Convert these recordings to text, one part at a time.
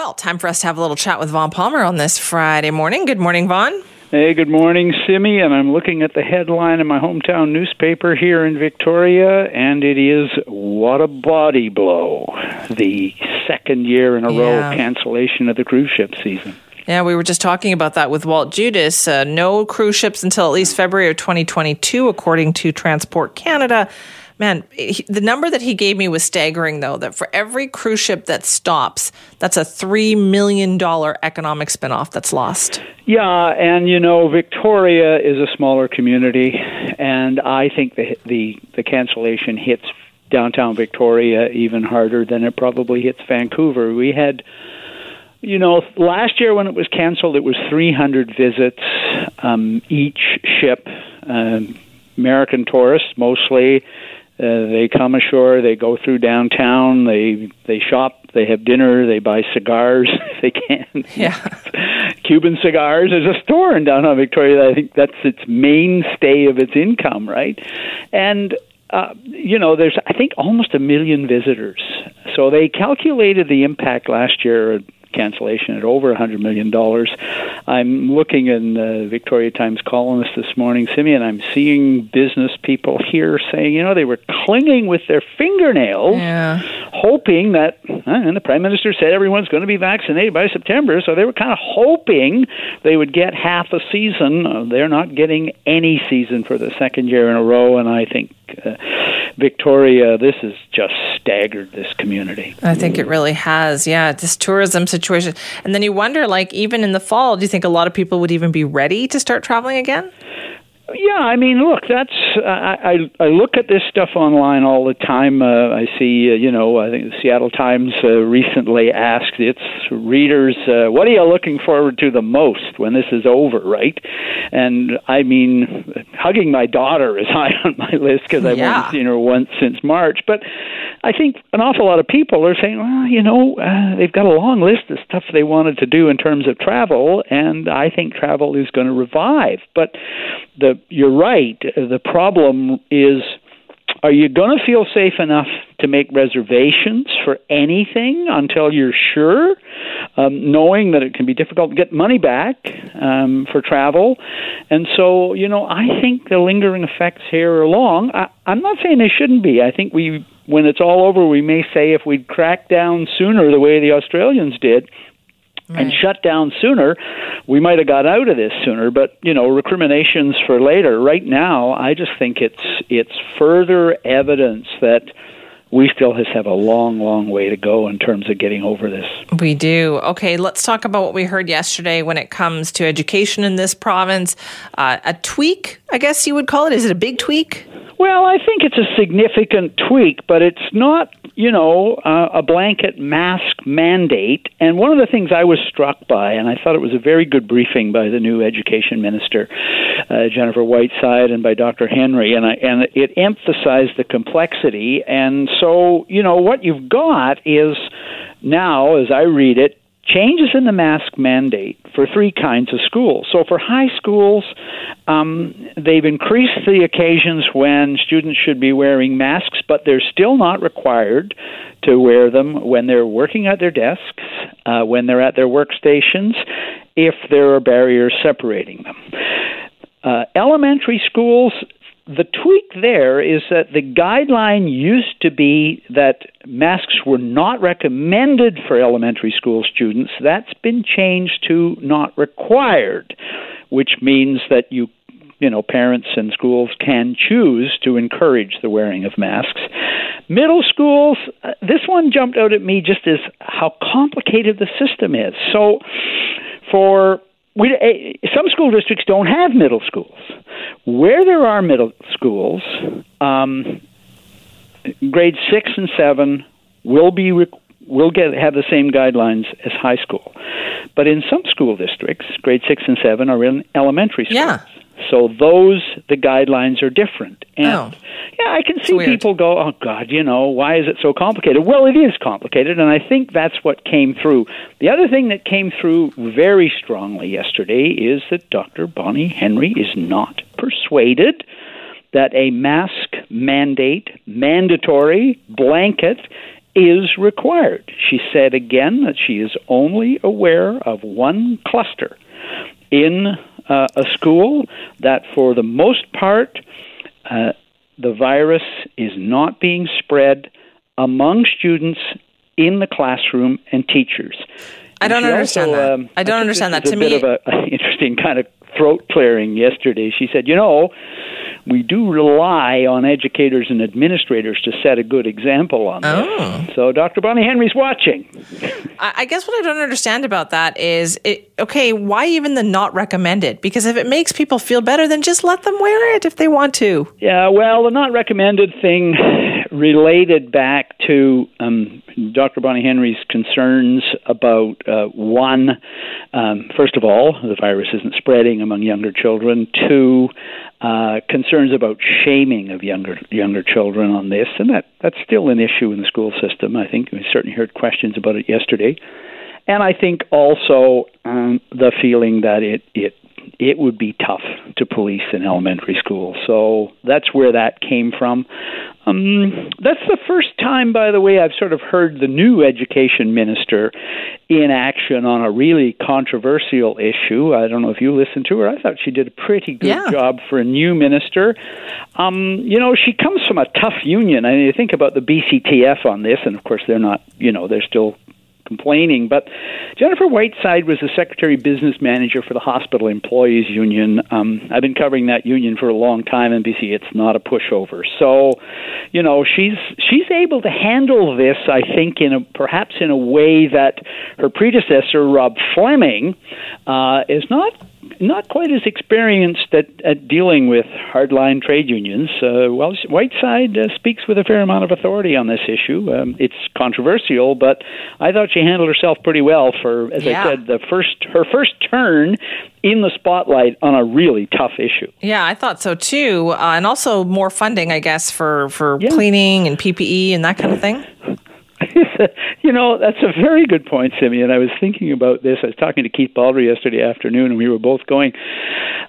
Well, time for us to have a little chat with Vaughn Palmer on this Friday morning. Good morning, Vaughn. Hey, good morning, Simi. And I'm looking at the headline in my hometown newspaper here in Victoria, and it is What a Body Blow. The second year in a Yeah. row cancellation of the cruise ship season. Yeah, we were just talking about that with Walt Judas. Uh, no cruise ships until at least February of 2022, according to Transport Canada. Man, he, the number that he gave me was staggering, though, that for every cruise ship that stops, that's a $3 million economic spinoff that's lost. Yeah, and you know, Victoria is a smaller community, and I think the the, the cancellation hits downtown Victoria even harder than it probably hits Vancouver. We had, you know, last year when it was canceled, it was 300 visits um, each ship. Um, American tourists mostly. Uh, they come ashore. They go through downtown. They they shop. They have dinner. They buy cigars. if they can. Yeah. Cuban cigars. There's a store in downtown Victoria. That I think that's its mainstay of its income, right? And uh, you know, there's I think almost a million visitors. So they calculated the impact last year. Cancellation at over a hundred million dollars. I'm looking in the Victoria Times Colonist this morning, Simeon. I'm seeing business people here saying, you know, they were clinging with their fingernails Yeah. hoping that, uh, and the prime minister said everyone's going to be vaccinated by September, so they were kind of hoping they would get half a season. Uh, they're not getting any season for the second year in a row, and I think uh, Victoria, this has just staggered this community. I think it really has. Yeah, this tourism situation. And then you wonder, like, even in the fall, do you think a lot of people would even be ready to start traveling again? Yeah, I mean, look, that's I I, I look at this stuff online all the time. Uh, I see, uh, you know, I think the Seattle Times uh, recently asked its readers, uh, "What are you looking forward to the most when this is over?" Right? And I mean, hugging my daughter is high on my list because I've Yeah. only seen her once since March. But I think an awful lot of people are saying, well, you know, uh, they've got a long list of stuff they wanted to do in terms of travel, and I think travel is going to revive. But the you're right. The problem is. Are you going to feel safe enough to make reservations for anything until you're sure, um, knowing that it can be difficult to get money back um, for travel? And so, you know, I think the lingering effects here are long. I, I'm not saying they shouldn't be. I think we, when it's all over, we may say if we'd cracked down sooner the way the Australians did, and shut down sooner, we might have got out of this sooner. But you know, recriminations for later. Right now, I just think it's it's further evidence that we still just have a long, long way to go in terms of getting over this. We do. Okay, let's talk about what we heard yesterday when it comes to education in this province. Uh, a tweak, I guess you would call it. Is it a big tweak? Well, I think it's a significant tweak, but it's not, you know, uh, a blanket mask mandate. And one of the things I was struck by, and I thought it was a very good briefing by the new education minister, uh, Jennifer Whiteside, and by Dr. Henry, and I, and it emphasized the complexity. And so, you know, what you've got is now, as I read it, changes in the mask mandate for three kinds of schools. So for high schools, um, they've increased the occasions when students should be wearing masks, but they're still not required to wear them when they're working at their desks, uh, when they're at their workstations, if there are barriers separating them. Uh, elementary schools, the tweak there is that the guideline used to be that masks were not recommended for elementary school students. That's been changed to not required, which means that you you know, parents and schools can choose to encourage the wearing of masks. Middle schools, uh, this one jumped out at me just as how complicated the system is. So, for we, eh, some school districts don't have middle schools. Where there are middle schools, um, grades six and seven will be re- will get have the same guidelines as high school, but in some school districts, grade six and seven are in elementary schools. Yeah. So those the guidelines are different. And Oh. yeah, I can see people go, "Oh God, you know, why is it so complicated?" Well, it is complicated, and I think that's what came through. The other thing that came through very strongly yesterday is that Dr. Bonnie Henry is not persuaded that a mask mandate, mandatory blanket is required. She said again that she is only aware of one cluster in uh, a school that, for the most part, uh, the virus is not being spread among students in the classroom and teachers. I don't understand also, that. Um, I don't I understand that. To a me, bit of an interesting kind of throat clearing yesterday. She said, "You know, we do rely on educators and administrators to set a good example on this. Oh. So Dr. Bonnie Henry's watching. I guess what I don't understand about that is, it, okay, why even the not recommended? Because if it makes people feel better, then just let them wear it if they want to. Yeah, well, the not recommended thing related back to um, Dr. Bonnie Henry's concerns about uh, one, um, first of all, the virus isn't spreading among younger children. Two, uh, concerns about shaming of younger younger children on this, and that that's still an issue in the school system. I think we certainly heard questions about it yesterday, and I think also um, the feeling that it it it would be tough to police in elementary school. So that's where that came from. Um, that's the first time, by the way, I've sort of heard the new education minister in action on a really controversial issue. I don't know if you listened to her. I thought she did a pretty good yeah. job for a new minister. Um, you know, she comes from a tough union. I mean, you think about the BCTF on this, and of course, they're not, you know, they're still complaining. But Jennifer Whiteside was the secretary business manager for the Hospital Employees Union. Um, I've been covering that union for a long time in BC. It's not a pushover. So, you know, she's she's able to handle this, I think, in a perhaps in a way that her predecessor Rob Fleming uh, is not not quite as experienced at, at dealing with hardline trade unions. Uh, well, Whiteside uh, speaks with a fair amount of authority on this issue. Um, it's controversial, but I thought she handled herself pretty well for, as yeah. I said, the first her first turn in the spotlight on a really tough issue. Yeah, I thought so too, uh, and also more funding, I guess, for for yeah. cleaning and PPE and that kind of thing. you know, that's a very good point, Simeon. I was thinking about this. I was talking to Keith Baldrey yesterday afternoon, and we were both going.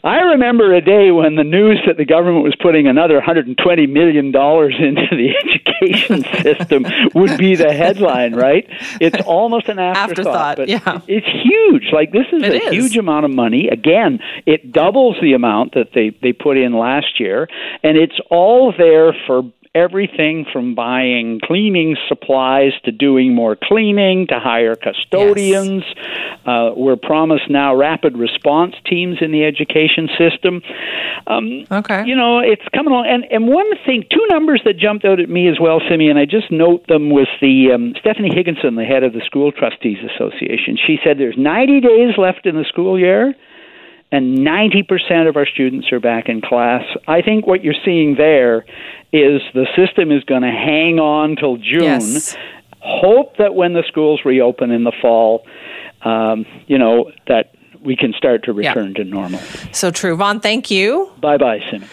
I remember a day when the news that the government was putting another 120 million dollars into the education system would be the headline, right? It's almost an afterthought, afterthought but yeah. it's huge. Like this is it a is. huge amount of money. Again, it doubles the amount that they they put in last year, and it's all there for everything from buying cleaning supplies to doing more cleaning to hire custodians. Yes. Uh, we're promised now rapid response teams in the education system. Um, okay. You know, it's coming along. And, and one thing, two numbers that jumped out at me as well, Simeon, I just note them was the um, Stephanie Higginson, the head of the School Trustees Association. She said there's 90 days left in the school year and 90% of our students are back in class. I think what you're seeing there is the system is going to hang on till June. Yes. Hope that when the schools reopen in the fall, um, you know, that we can start to return yeah. to normal. So true. Vaughn, thank you. Bye bye, Sim.